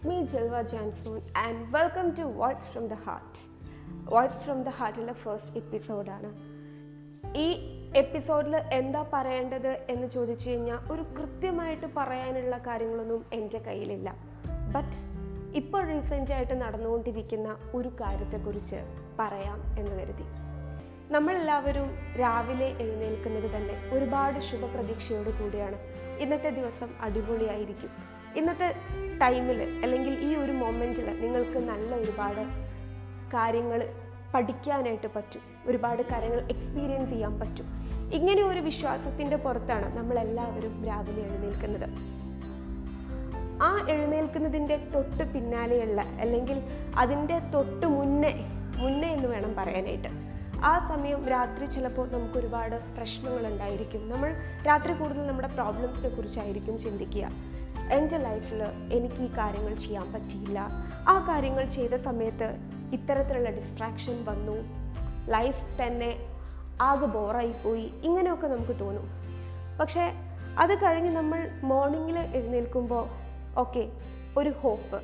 It's me, Jalwa Jansoon, and welcome to Voice from the. Voice from the ഹാർട്ടിലെ first എപ്പിസോഡാണ് ഈ എപ്പിസോഡിൽ എന്താ പറയേണ്ടത് എന്ന് ചോദിച്ചു കഴിഞ്ഞാൽ ഒരു കൃത്യമായിട്ട് പറയാനുള്ള കാര്യങ്ങളൊന്നും എന്റെ കയ്യിലില്ല. ബട്ട് ഇപ്പോൾ റീസെന്റായിട്ട് നടന്നുകൊണ്ടിരിക്കുന്ന ഒരു കാര്യത്തെക്കുറിച്ച് പറയാം എന്ന് കരുതി. നമ്മളെല്ലാവരും രാവിലെ എഴുന്നേൽക്കുന്നത് തന്നെ ഒരുപാട് ശുഭപ്രതീക്ഷയോട് കൂടിയാണ്. ഇന്നത്തെ ദിവസം അടിപൊളിയായിരിക്കും. ഇന്നത്തെ ടൈമിൽ അല്ലെങ്കിൽ ഈ ഒരു മൊമെന്റിൽ നിങ്ങൾക്ക് നല്ല ഒരുപാട് കാര്യങ്ങൾ പഠിക്കാനായിട്ട് പറ്റും. ഒരുപാട് കാര്യങ്ങൾ എക്സ്പീരിയൻസ് ചെയ്യാൻ പറ്റും. ഇങ്ങനെ ഒരു വിശ്വാസത്തിന്റെ പുറത്താണ് നമ്മളെല്ലാവരും രാവിലെ എഴുന്നേൽക്കുന്നത്. ആ എഴുന്നേൽക്കുന്നതിന്റെ തൊട്ട് പിന്നാലെയുള്ള അല്ലെങ്കിൽ അതിന്റെ തൊട്ട് മുന്നേ മുന്നേ എന്ന് വേണം പറയാനായിട്ട്. ആ സമയം രാത്രി ചിലപ്പോൾ നമുക്ക് ഒരുപാട് പ്രശ്നങ്ങളുണ്ടായിരിക്കും. നമ്മൾ രാത്രി കൂടുതൽ നമ്മുടെ പ്രോബ്ലംസിനെ കുറിച്ചായിരിക്കും ചിന്തിക്കുക. എന്റെ ലൈഫിൽ എനിക്ക് ഈ കാര്യങ്ങൾ ചെയ്യാൻ പറ്റിയില്ല. ആ കാര്യങ്ങൾ ചെയ്ത സമയത്ത് ഇത്തരത്തിലുള്ള ഡിസ്ട്രാക്ഷൻ വന്നു. ലൈഫ് തന്നെ ആകെ ബോറായി പോയി. ഇങ്ങനെയൊക്കെ നമുക്ക് തോന്നും. പക്ഷേ അത് കഴിഞ്ഞ് നമ്മൾ മോർണിംഗിൽ എഴുന്നേൽക്കുമ്പോൾ ഓക്കെ ഒരു hope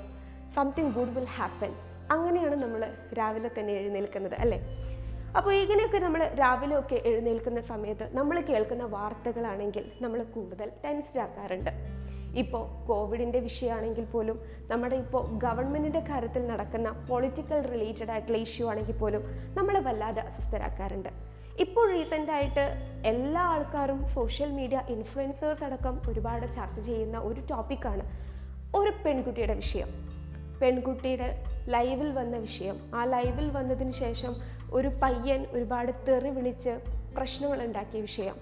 something good will happen അങ്ങനെയാണ് നമ്മൾ രാവിലെ തന്നെ എഴുന്നേൽക്കുന്നത് അല്ലേ? അപ്പോൾ ഇങ്ങനെയൊക്കെ നമ്മൾ രാവിലെ ഒക്കെ എഴുന്നേൽക്കുന്ന സമയത്ത് നമ്മൾ കേൾക്കുന്ന വാർത്തകളാണെങ്കിൽ നമ്മൾ കൂടുതൽ ടെൻസ്ഡ് ആക്കാറുണ്ട്. ഇപ്പോൾ കോവിഡിന്റെ വിഷയമാണെങ്കിൽ പോലും നമ്മുടെ ഇപ്പോൾ ഗവൺമെന്റിന്റെ കാര്യത്തിൽ നടക്കുന്ന പൊളിറ്റിക്കൽ റിലേറ്റഡ് ആയിട്ടുള്ള ഇഷ്യൂ ആണെങ്കിൽ പോലും നമ്മളെ വല്ലാതെ അസ്വസ്ഥരാക്കാറുണ്ട്. ഇപ്പോൾ റീസെന്റായിട്ട് എല്ലാ ആൾക്കാരും സോഷ്യൽ മീഡിയ ഇൻഫ്ലുവൻസേഴ്സ് അടക്കം ഒരുപാട് ചർച്ച ചെയ്യുന്ന ഒരു ടോപ്പിക്കാണ് ഒരു പെൺകുട്ടിയുടെ വിഷയം. പെൺകുട്ടിയുടെ ലൈവിൽ വന്ന വിഷയം. ആ ലൈവിൽ വന്നതിന് ശേഷം ഒരു പയ്യൻ ഒരുപാട് തെറി വിളിച്ച് പ്രശ്നങ്ങൾ ഉണ്ടാക്കിയ വിഷയം.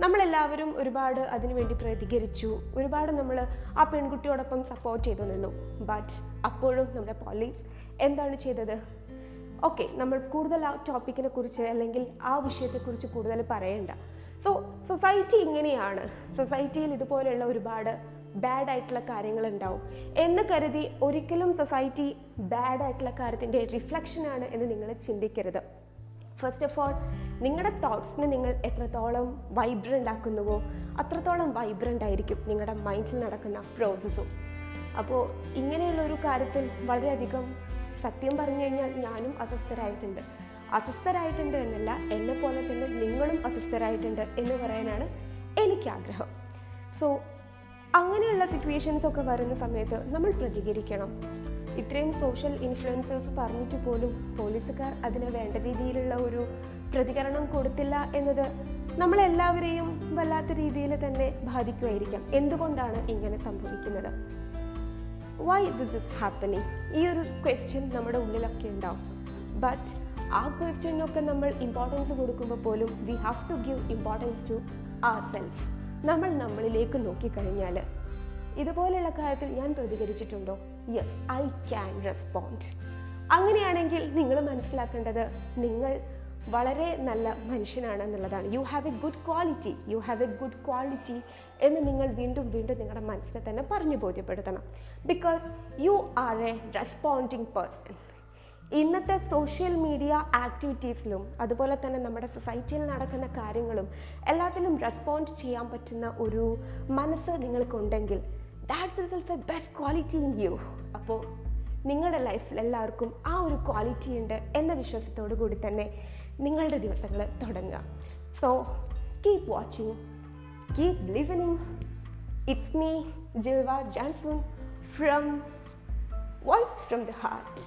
നമ്മളെല്ലാവരും ഒരുപാട് അതിനുവേണ്ടി പ്രതികരിച്ചു. ഒരുപാട് നമ്മൾ ആ പെൺകുട്ടിയോടൊപ്പം സപ്പോർട്ട് ചെയ്തു നിന്നു. ബട്ട് അപ്പോഴും നമ്മുടെ പോലീസ് എന്താണ് ചെയ്തത്? ഓക്കെ നമ്മൾ കൂടുതൽ ആ ടോപ്പിക്കിനെ കുറിച്ച് അല്ലെങ്കിൽ ആ വിഷയത്തെക്കുറിച്ച് കൂടുതൽ പറയേണ്ട. സോ സൊസൈറ്റി ഇങ്ങനെയാണ്. സൊസൈറ്റിയിൽ ഇതുപോലെയുള്ള ഒരുപാട് ബാഡ് ആയിട്ടുള്ള കാര്യങ്ങൾ ഉണ്ടാവും എന്ന് കരുതി ഒരിക്കലും സൊസൈറ്റി ബാഡ് ആയിട്ടുള്ള കാര്യത്തിന്റെ റിഫ്ലക്ഷനാണ് എന്ന് നിങ്ങൾ ചിന്തിക്കരുത്. ഫസ്റ്റ് ഓഫ് ഓൾ നിങ്ങളുടെ തോട്ട്സിനെ നിങ്ങൾ എത്രത്തോളം വൈബ്രന്റ് ആക്കുന്നുവോ അത്രത്തോളം വൈബ്രന്റ് ആയിരിക്കും നിങ്ങളുടെ മൈൻഡിൽ നടക്കുന്ന പ്രോസസ്സും അപ്പോൾ ഇങ്ങനെയുള്ള ഒരു കാര്യത്തിൽ വളരെയധികം സത്യം പറഞ്ഞു കഴിഞ്ഞാൽ ഞാനും അസ്വസ്ഥരായിട്ടുണ്ട്. അസ്വസ്ഥരായിട്ടുണ്ട് എന്നല്ല എന്നെ പോലെ തന്നെ നിങ്ങളും അസ്വസ്ഥരായിട്ടുണ്ട് എന്ന് പറയാനാണ് എനിക്ക് ആഗ്രഹം സോ അങ്ങനെയുള്ള സിറ്റുവേഷൻസ് ഒക്കെ വരുന്ന സമയത്ത് നമ്മൾ പ്രതികരിക്കണം. ഇത്രയും സോഷ്യൽ ഇൻഫ്ലുവൻസേഴ്സ് പറഞ്ഞിട്ട് പോലും പോലീസുകാർ അതിന് വേണ്ട രീതിയിലുള്ള ഒരു പ്രതികരണം കൊടുത്തില്ല എന്നത് നമ്മളെല്ലാവരെയും വല്ലാത്ത രീതിയിൽ തന്നെ ബാധിക്കുമായിരിക്കാം. എന്തുകൊണ്ടാണ് ഇങ്ങനെ സംഭവിക്കുന്നത്? വൈ ദിസ് ഇസ് ഹാപ്പനിങ് ഈ ഒരു ക്വസ്റ്റ്യൻ നമ്മുടെ ഉള്ളിലൊക്കെ ഉണ്ടാവും. ബട്ട് ആ ക്വസ്റ്റ്യനൊക്കെ നമ്മൾ ഇമ്പോർട്ടൻസ് കൊടുക്കുമ്പോൾ പോലും we have to give importance to our self നമ്മൾ നമ്മളിലേക്ക് നോക്കിക്കഴിഞ്ഞാൽ ഇതുപോലെയുള്ള കാര്യത്തിൽ ഞാൻ പ്രതികരിച്ചിട്ടുണ്ടോ? യെസ് ഐ ക്യാൻ റെസ്പോണ്ട് അങ്ങനെയാണെങ്കിൽ നിങ്ങൾ മനസ്സിലാക്കേണ്ടത് നിങ്ങൾ വളരെ നല്ല മനുഷ്യനാണ് എന്നുള്ളതാണ് you have a good quality you have a good quality എന്ന് നിങ്ങൾ വീണ്ടും വീണ്ടും നിങ്ങളുടെ മനസ്സിനെ തന്നെ പറഞ്ഞു ബോധ്യപ്പെടുത്തണം. Because you are a responding person ഇന്നത്തെ സോഷ്യൽ മീഡിയ ആക്ടിവിറ്റീസിലും അതുപോലെ തന്നെ നമ്മുടെ സൊസൈറ്റിയിൽ നടക്കുന്ന കാര്യങ്ങളും എല്ലാത്തിലും റെസ്പോണ്ട് ചെയ്യാൻ പറ്റുന്ന ഒരു മനസ്സ് നിങ്ങൾക്കുണ്ടെങ്കിൽ that's result a best quality in you അപ്പോൾ നിങ്ങളുടെ ലൈഫിൽ എല്ലാവർക്കും ആ ഒരു ക്വാളിറ്റി ഉണ്ട് എന്ന വിശ്വാസത്തോടു കൂടി തന്നെ നിങ്ങളുടെ ദിവസങ്ങൾ തുടങ്ങുക. So keep watching keep listening it's me Jilva Janson from voice from the heart